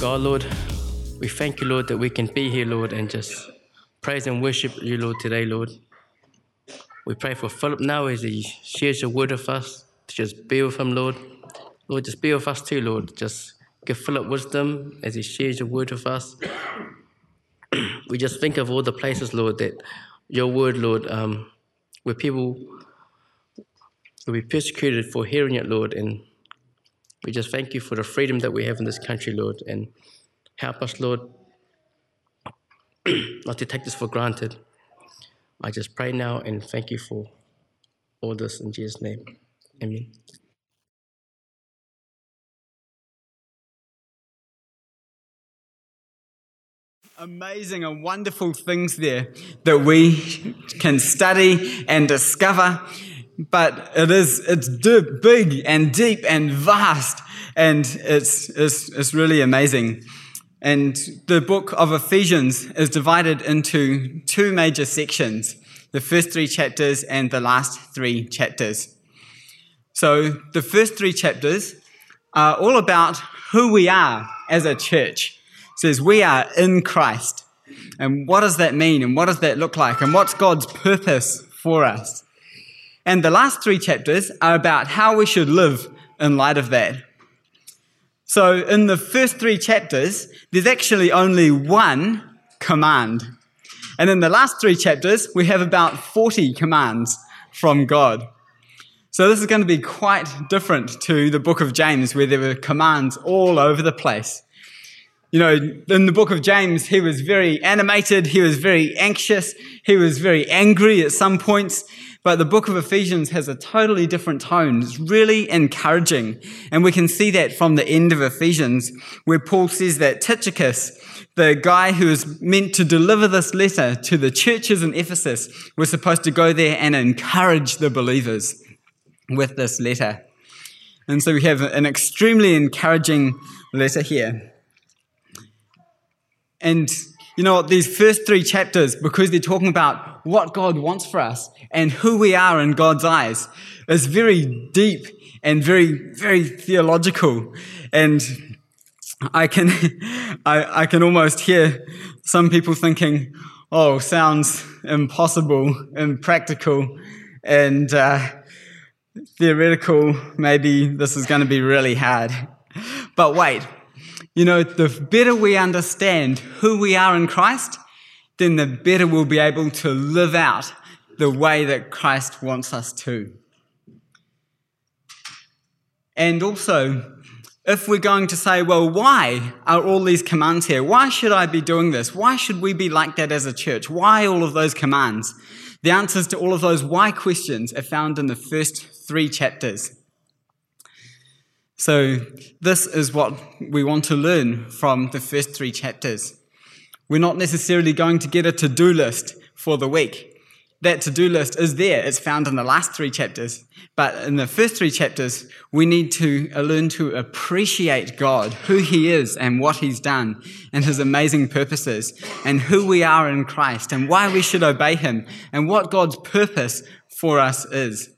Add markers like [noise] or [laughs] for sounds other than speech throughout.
God, Lord, we thank you, Lord, that we can be here, Lord, and just praise and worship you, Lord, today, Lord. We pray for Philip now as he shares your word with us, to just be with him, Lord. Lord, just be with us too, Lord. Just give Philip wisdom as he shares your word with us. [clears throat] we just think of all the places, Lord, that your word, Lord, um, where people will be persecuted for hearing it, Lord, and we just thank you for the freedom that we have in this country, Lord, and help us, Lord, [clears throat] not to take this for granted. I just pray now and thank you for all this in Jesus' name. Amen. amazing and wonderful things there that we can study and discover but it is it's big and deep and vast and it's, it's it's really amazing and the book of ephesians is divided into two major sections the first three chapters and the last three chapters so the first three chapters are all about who we are as a church says we are in Christ. And what does that mean? And what does that look like? And what's God's purpose for us? And the last three chapters are about how we should live in light of that. So in the first three chapters, there's actually only one command. And in the last three chapters, we have about 40 commands from God. So this is going to be quite different to the book of James, where there were commands all over the place. You know, in the book of James, he was very animated, he was very anxious, he was very angry at some points. But the book of Ephesians has a totally different tone. It's really encouraging. And we can see that from the end of Ephesians, where Paul says that Tychicus, the guy who was meant to deliver this letter to the churches in Ephesus, was supposed to go there and encourage the believers with this letter. And so we have an extremely encouraging letter here. And you know, these first three chapters, because they're talking about what God wants for us and who we are in God's eyes, is very deep and very, very theological. And I can, [laughs] I, I can almost hear some people thinking, oh, sounds impossible, impractical, and uh, theoretical. Maybe this is going to be really hard. But wait, you know, the better we understand who we are in Christ, then the better we'll be able to live out the way that Christ wants us to. And also, if we're going to say, well, why are all these commands here? Why should I be doing this? Why should we be like that as a church? Why all of those commands? The answers to all of those why questions are found in the first three chapters. So, this is what we want to learn from the first three chapters. We're not necessarily going to get a to do list for the week. That to do list is there, it's found in the last three chapters. But in the first three chapters, we need to uh, learn to appreciate God, who He is and what He's done, and His amazing purposes, and who we are in Christ, and why we should obey Him, and what God's purpose for us is.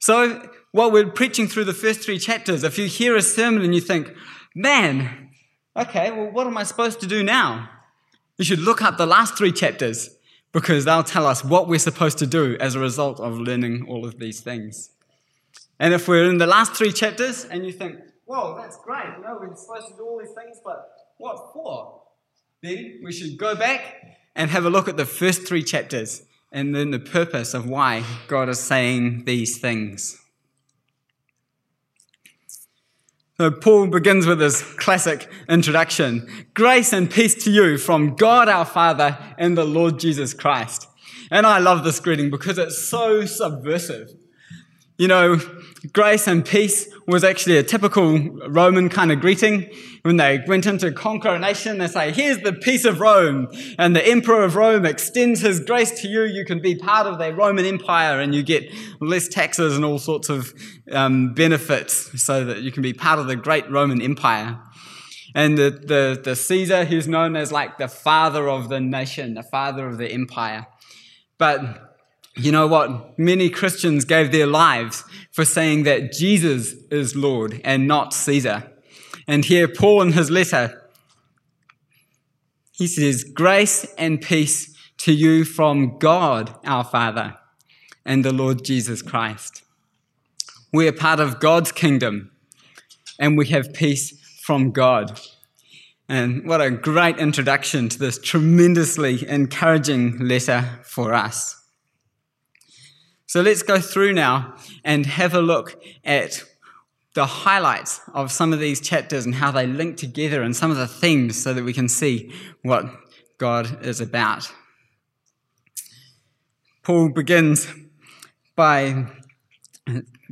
So, while we're preaching through the first three chapters, if you hear a sermon and you think, man, okay, well, what am I supposed to do now? You should look up the last three chapters because they'll tell us what we're supposed to do as a result of learning all of these things. And if we're in the last three chapters and you think, whoa, that's great, you know, we're supposed to do all these things, but what for? Then we should go back and have a look at the first three chapters and then the purpose of why God is saying these things. So Paul begins with his classic introduction. Grace and peace to you from God our Father and the Lord Jesus Christ. And I love this greeting because it's so subversive. You know, grace and peace was actually a typical Roman kind of greeting. When they went in to conquer a nation, they say, here's the peace of Rome. And the emperor of Rome extends his grace to you. You can be part of the Roman Empire and you get less taxes and all sorts of um, benefits so that you can be part of the great Roman Empire. And the, the, the Caesar, who's known as like the father of the nation, the father of the empire. But you know what? Many Christians gave their lives for saying that Jesus is Lord and not Caesar. And here, Paul in his letter, he says, Grace and peace to you from God our Father and the Lord Jesus Christ. We are part of God's kingdom and we have peace from God. And what a great introduction to this tremendously encouraging letter for us. So let's go through now and have a look at the highlights of some of these chapters and how they link together and some of the themes so that we can see what God is about. Paul begins by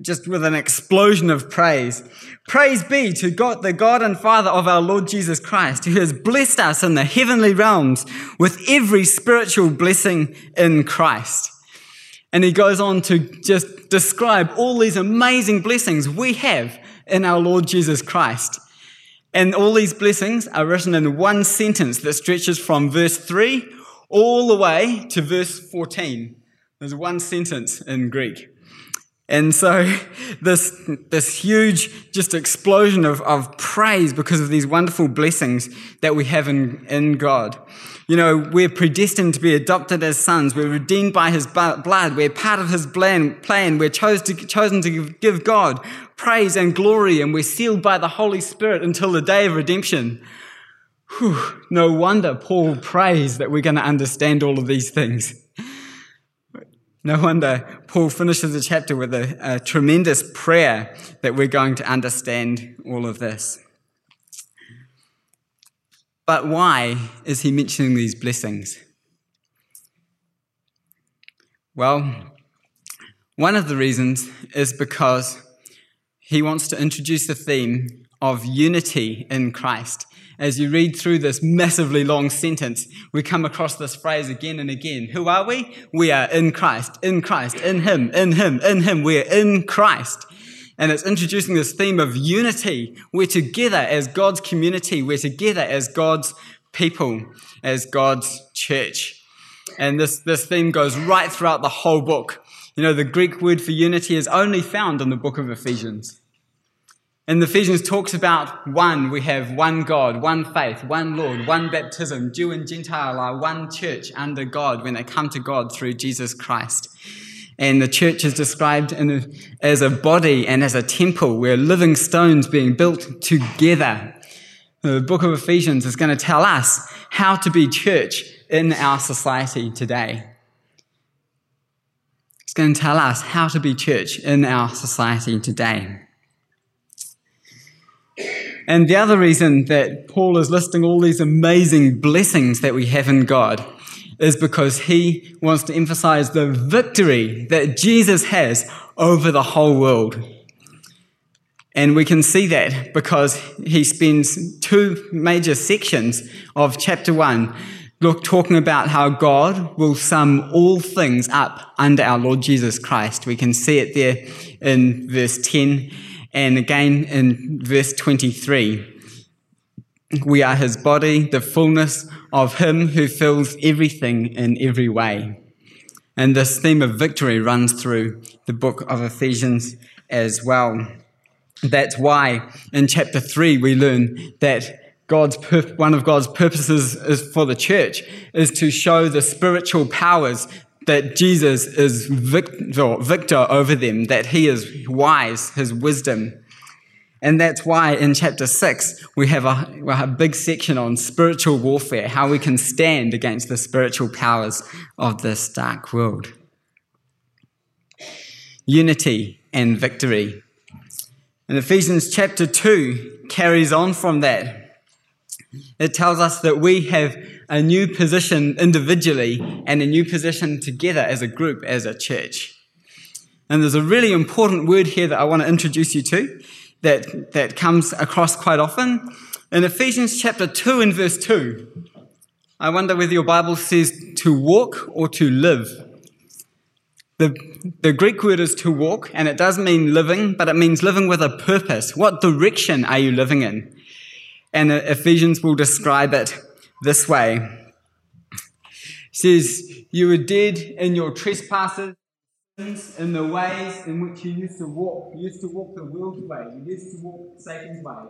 just with an explosion of praise. Praise be to God, the God and Father of our Lord Jesus Christ, who has blessed us in the heavenly realms with every spiritual blessing in Christ. And he goes on to just describe all these amazing blessings we have in our Lord Jesus Christ. And all these blessings are written in one sentence that stretches from verse 3 all the way to verse 14. There's one sentence in Greek. And so [laughs] this, this huge just explosion of, of praise because of these wonderful blessings that we have in, in God. You know, we're predestined to be adopted as sons. We're redeemed by his blood. We're part of his plan. plan. We're chose to, chosen to give God praise and glory, and we're sealed by the Holy Spirit until the day of redemption. Whew, no wonder Paul prays that we're going to understand all of these things. No wonder Paul finishes the chapter with a, a tremendous prayer that we're going to understand all of this. But why is he mentioning these blessings? Well, one of the reasons is because he wants to introduce the theme of unity in Christ. As you read through this massively long sentence, we come across this phrase again and again. Who are we? We are in Christ, in Christ, in Him, in Him, in Him. We're in Christ. And it's introducing this theme of unity. We're together as God's community. We're together as God's people, as God's church. And this, this theme goes right throughout the whole book. You know, the Greek word for unity is only found in the book of Ephesians. And Ephesians talks about one, we have one God, one faith, one Lord, one baptism. Jew and Gentile are one church under God when they come to God through Jesus Christ. And the church is described a, as a body and as a temple where living stones being built together. The book of Ephesians is going to tell us how to be church in our society today. It's going to tell us how to be church in our society today. And the other reason that Paul is listing all these amazing blessings that we have in God is because he wants to emphasize the victory that Jesus has over the whole world. And we can see that because he spends two major sections of chapter one look, talking about how God will sum all things up under our Lord Jesus Christ. We can see it there in verse 10 and again in verse 23. We are his body, the fullness of him who fills everything in every way. And this theme of victory runs through the book of Ephesians as well. That's why in chapter 3 we learn that God's one of God's purposes is for the church is to show the spiritual powers that Jesus is victor, victor over them, that he is wise, his wisdom and that's why in chapter 6, we have a, we have a big section on spiritual warfare, how we can stand against the spiritual powers of this dark world. Unity and victory. And Ephesians chapter 2 carries on from that. It tells us that we have a new position individually and a new position together as a group, as a church. And there's a really important word here that I want to introduce you to that, that comes across quite often. In Ephesians chapter 2 and verse 2, I wonder whether your Bible says to walk or to live. The, the Greek word is to walk, and it does mean living, but it means living with a purpose. What direction are you living in? And Ephesians will describe it this way. Says, You were dead in your trespasses in the ways in which you used to walk. You used to walk the world's way. You used to walk Satan's way.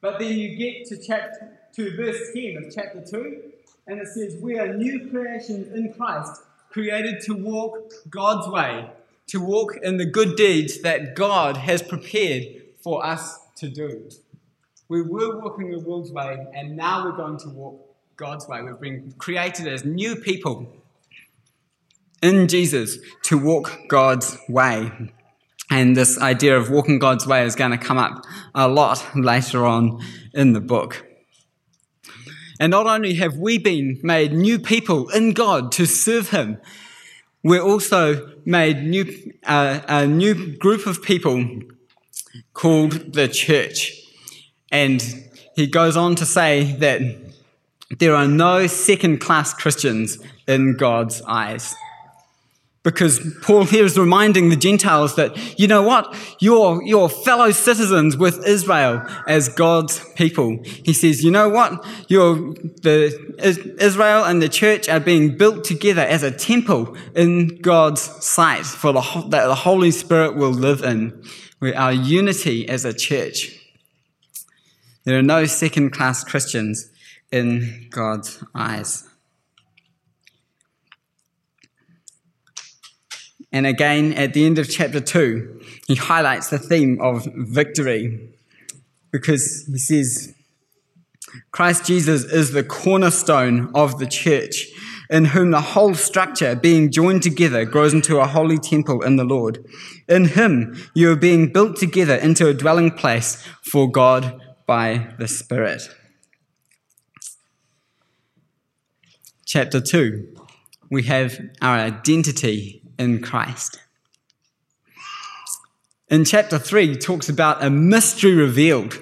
But then you get to chapter to verse 10 of chapter 2, and it says, We are new creations in Christ, created to walk God's way, to walk in the good deeds that God has prepared for us to do. We were walking the world's way, and now we're going to walk God's way. We've been created as new people in Jesus to walk God's way. And this idea of walking God's way is going to come up a lot later on in the book. And not only have we been made new people in God to serve Him, we're also made new, uh, a new group of people called the church. And he goes on to say that there are no second class Christians in God's eyes. Because Paul here is reminding the Gentiles that, you know what? You're, you're fellow citizens with Israel as God's people. He says, you know what? You're, the, Israel and the church are being built together as a temple in God's sight for the, that the Holy Spirit will live in. Our unity as a church. There are no second class Christians in God's eyes. And again, at the end of chapter 2, he highlights the theme of victory because he says, Christ Jesus is the cornerstone of the church, in whom the whole structure, being joined together, grows into a holy temple in the Lord. In him, you are being built together into a dwelling place for God by the Spirit. Chapter 2, we have our identity in Christ. In chapter 3, he talks about a mystery revealed.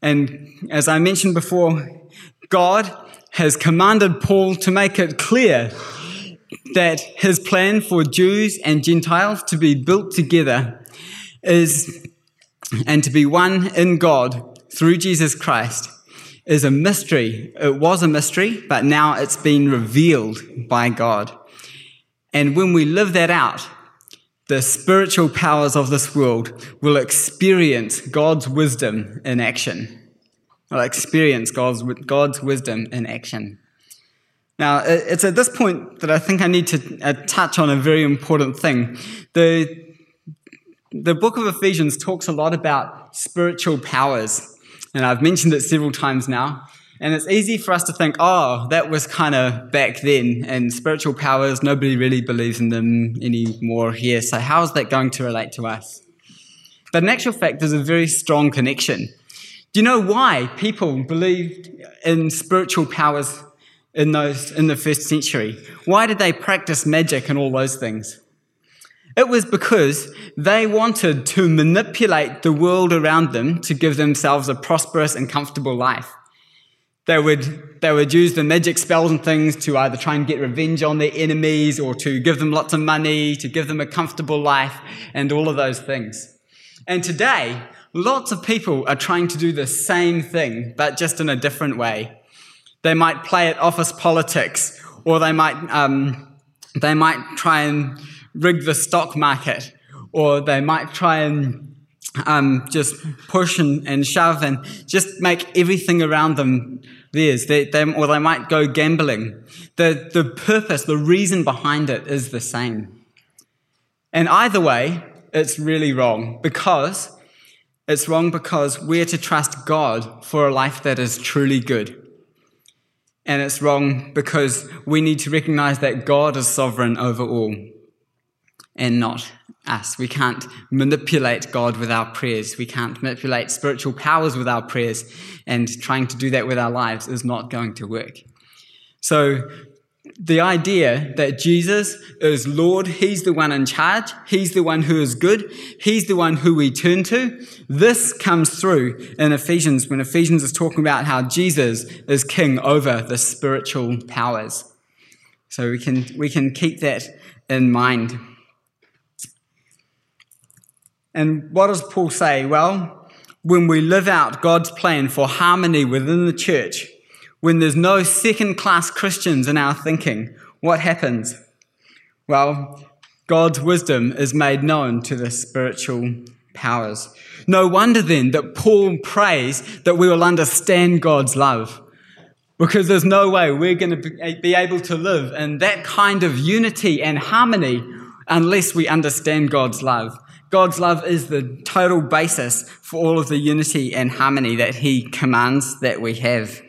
And as I mentioned before, God has commanded Paul to make it clear that his plan for Jews and Gentiles to be built together is and to be one in God through Jesus Christ is a mystery. It was a mystery, but now it's been revealed by God. And when we live that out, the spiritual powers of this world will experience God's wisdom in action. Will experience God's, God's wisdom in action. Now, it's at this point that I think I need to uh, touch on a very important thing. The, the book of Ephesians talks a lot about spiritual powers, and I've mentioned it several times now. And it's easy for us to think, oh, that was kind of back then, and spiritual powers, nobody really believes in them anymore here. So, how is that going to relate to us? But in actual fact, there's a very strong connection. Do you know why people believed in spiritual powers in, those, in the first century? Why did they practice magic and all those things? It was because they wanted to manipulate the world around them to give themselves a prosperous and comfortable life. They would, they would use the magic spells and things to either try and get revenge on their enemies or to give them lots of money, to give them a comfortable life, and all of those things. And today, lots of people are trying to do the same thing, but just in a different way. They might play at office politics, or they might, um, they might try and rig the stock market, or they might try and um, just push and, and shove and just make everything around them theirs, they, they, or they might go gambling. The, the purpose, the reason behind it is the same. And either way, it's really wrong because it's wrong because we're to trust God for a life that is truly good. And it's wrong because we need to recognize that God is sovereign over all and not us. We can't manipulate God with our prayers. We can't manipulate spiritual powers with our prayers. And trying to do that with our lives is not going to work. So, the idea that Jesus is Lord, He's the one in charge, He's the one who is good, He's the one who we turn to, this comes through in Ephesians when Ephesians is talking about how Jesus is king over the spiritual powers. So we can, we can keep that in mind. And what does Paul say? Well, when we live out God's plan for harmony within the church, when there's no second class Christians in our thinking, what happens? Well, God's wisdom is made known to the spiritual powers. No wonder then that Paul prays that we will understand God's love. Because there's no way we're going to be able to live in that kind of unity and harmony unless we understand God's love. God's love is the total basis for all of the unity and harmony that He commands that we have.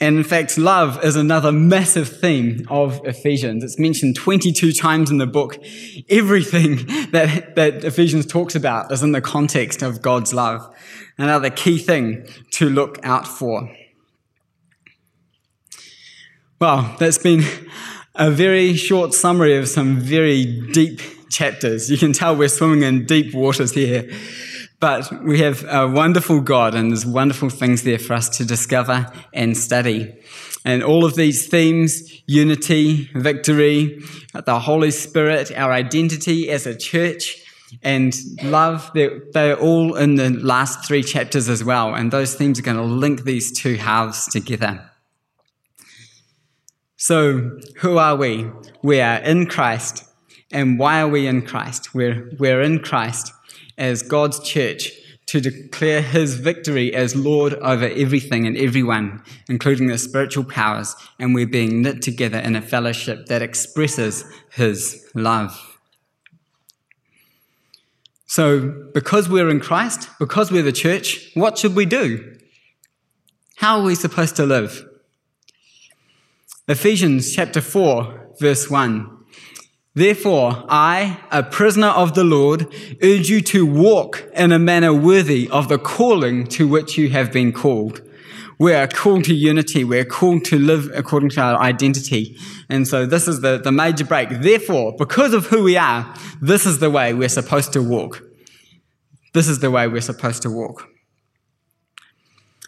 And in fact, love is another massive theme of Ephesians. It's mentioned 22 times in the book. Everything [laughs] that, that Ephesians talks about is in the context of God's love. Another key thing to look out for. Well, that's been a very short summary of some very deep chapters. You can tell we're swimming in deep waters here. But we have a wonderful God, and there's wonderful things there for us to discover and study. And all of these themes unity, victory, the Holy Spirit, our identity as a church, and love, they're, they're all in the last three chapters as well. And those themes are going to link these two halves together. So, who are we? We are in Christ. And why are we in Christ? We're, we're in Christ as God's church to declare his victory as Lord over everything and everyone, including the spiritual powers, and we're being knit together in a fellowship that expresses his love. So, because we're in Christ, because we're the church, what should we do? How are we supposed to live? Ephesians chapter 4, verse 1 Therefore, I, a prisoner of the Lord, urge you to walk in a manner worthy of the calling to which you have been called. We are called to unity. We're called to live according to our identity. And so this is the, the major break. Therefore, because of who we are, this is the way we're supposed to walk. This is the way we're supposed to walk.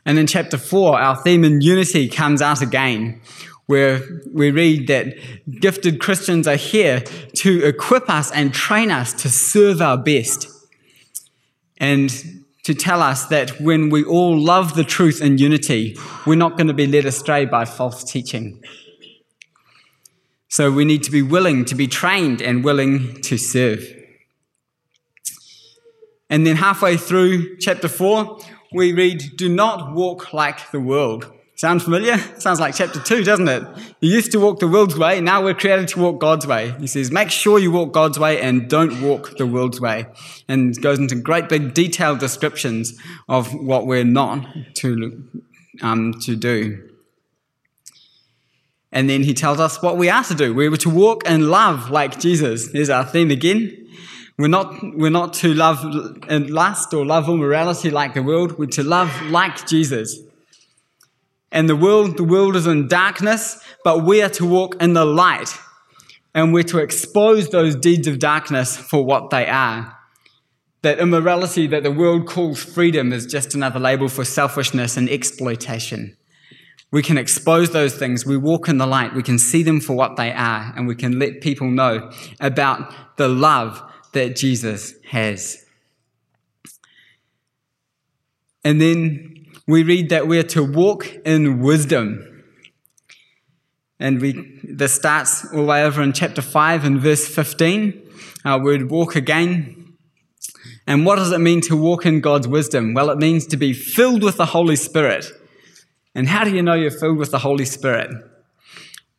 And in chapter four, our theme in unity comes out again where we read that gifted Christians are here to equip us and train us to serve our best. And to tell us that when we all love the truth in unity, we're not going to be led astray by false teaching. So we need to be willing to be trained and willing to serve. And then halfway through chapter 4, we read, Do not walk like the world. Sound familiar? Sounds like chapter 2, doesn't it? You used to walk the world's way, now we're created to walk God's way. He says, make sure you walk God's way and don't walk the world's way. And goes into great big detailed descriptions of what we're not to, um, to do. And then he tells us what we are to do. We're to walk in love like Jesus. There's our theme again. We're not, we're not to love in lust or love immorality like the world. We're to love like Jesus. And the world, the world is in darkness, but we are to walk in the light. And we're to expose those deeds of darkness for what they are. That immorality that the world calls freedom is just another label for selfishness and exploitation. We can expose those things. We walk in the light. We can see them for what they are, and we can let people know about the love that Jesus has. And then we read that we're to walk in wisdom. And we, this starts all the way over in chapter 5 and verse 15. Uh, Our word walk again. And what does it mean to walk in God's wisdom? Well, it means to be filled with the Holy Spirit. And how do you know you're filled with the Holy Spirit?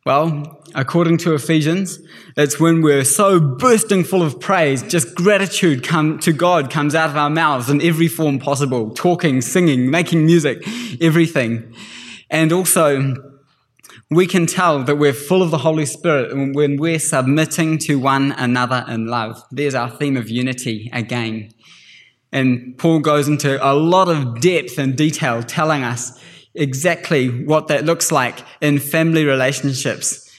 Well, according to Ephesians, it's when we're so bursting full of praise, just gratitude come to God comes out of our mouths in every form possible, talking, singing, making music, everything. And also, we can tell that we're full of the Holy Spirit when we're submitting to one another in love. There's our theme of unity again. And Paul goes into a lot of depth and detail telling us exactly what that looks like in family relationships,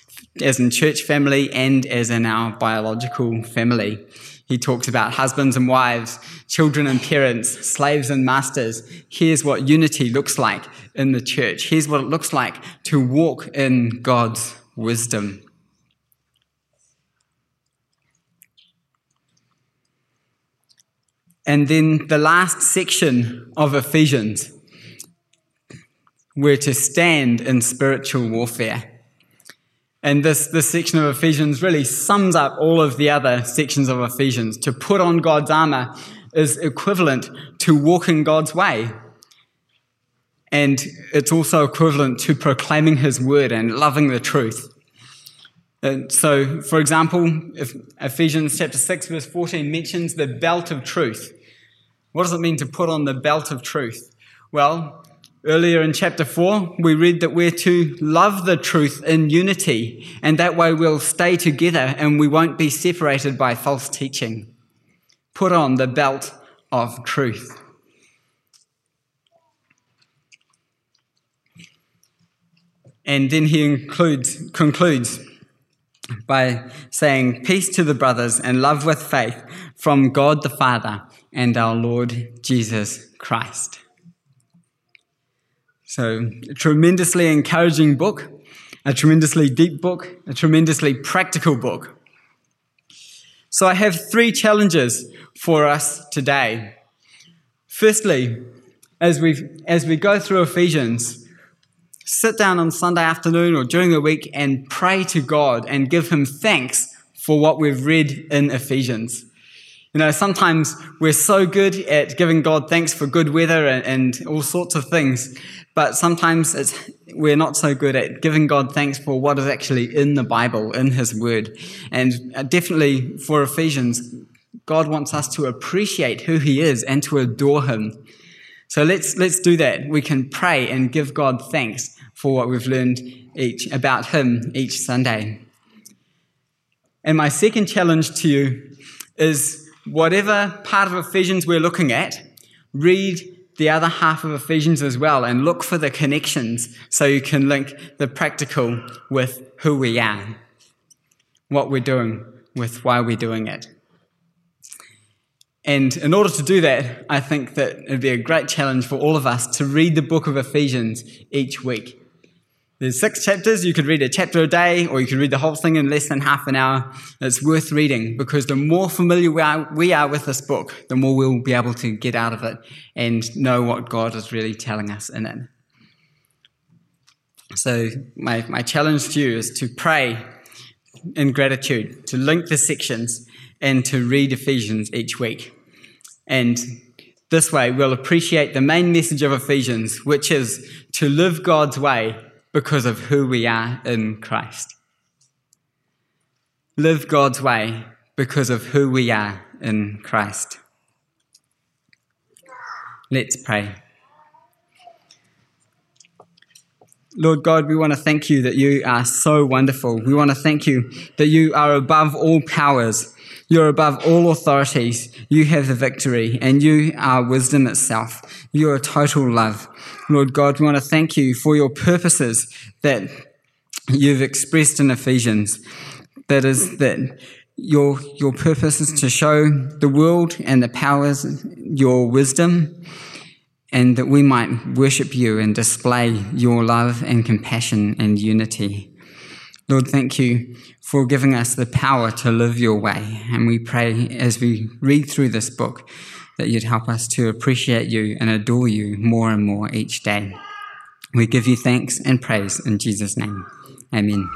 as in church family and as in our biological family. He talks about husbands and wives, children and parents, slaves and masters. Here's what unity looks like in the church. Here's what it looks like to walk in God's wisdom. And then the last section of Ephesians we're to stand in spiritual warfare. And this, this section of Ephesians really sums up all of the other sections of Ephesians. To put on God's armor is equivalent to walking God's way. And it's also equivalent to proclaiming his word and loving the truth. And so, for example, if Ephesians chapter 6, verse 14 mentions the belt of truth. What does it mean to put on the belt of truth? Well, earlier in chapter 4, we read that we're to love the truth in unity, and that way we'll stay together and we won't be separated by false teaching. Put on the belt of truth. And then he includes, concludes by saying, Peace to the brothers and love with faith from God the Father and our Lord Jesus Christ. So, a tremendously encouraging book, a tremendously deep book, a tremendously practical book. So, I have three challenges for us today. Firstly, as we as we go through Ephesians, sit down on Sunday afternoon or during the week and pray to God and give Him thanks for what we've read in Ephesians. You know, sometimes we're so good at giving God thanks for good weather and, and all sorts of things, but sometimes we're not so good at giving God thanks for what is actually in the Bible, in His Word. And uh, definitely for Ephesians, God wants us to appreciate who He is and to adore Him. So let's, let's do that. We can pray and give God thanks for what we've learned each about Him each Sunday. And my second challenge to you is whatever part of Ephesians we're looking at, read the other half of Ephesians as well and look for the connections so you can link the practical with who we are, what we're doing with why we're doing it. And in order to do that, I think that it'd be a great challenge for all of us to read the book of Ephesians each week. There's six chapters. You could read a chapter a day, or you could read the whole thing in less than half an hour. It's worth reading because the more familiar we are, we are with this book, the more we'll be able to get out of it and know what God is really telling us in it. So, my, my challenge to you is to pray in gratitude, to link the sections, and to read Ephesians each week. And this way, we'll appreciate the main message of Ephesians, which is to live God's way because of who we are in Christ. Live God's way because of who we are in Christ. Let's pray. Lord God, we want to thank you that you are so wonderful. We want to thank you that you are above all powers. You're above all authorities. You have the victory, and you are wisdom itself. You are total love. Lord God, we want to thank you for your purposes that you've expressed in Ephesians. That is, that your, your purpose is to show the world and the powers your wisdom, and that we might worship you and display your love and compassion and unity. Lord, thank you for giving us the power to live your way. And we pray as we read through this book that you'd help us to appreciate you and adore you more and more each day. We give you thanks and praise in Jesus' name. Amen.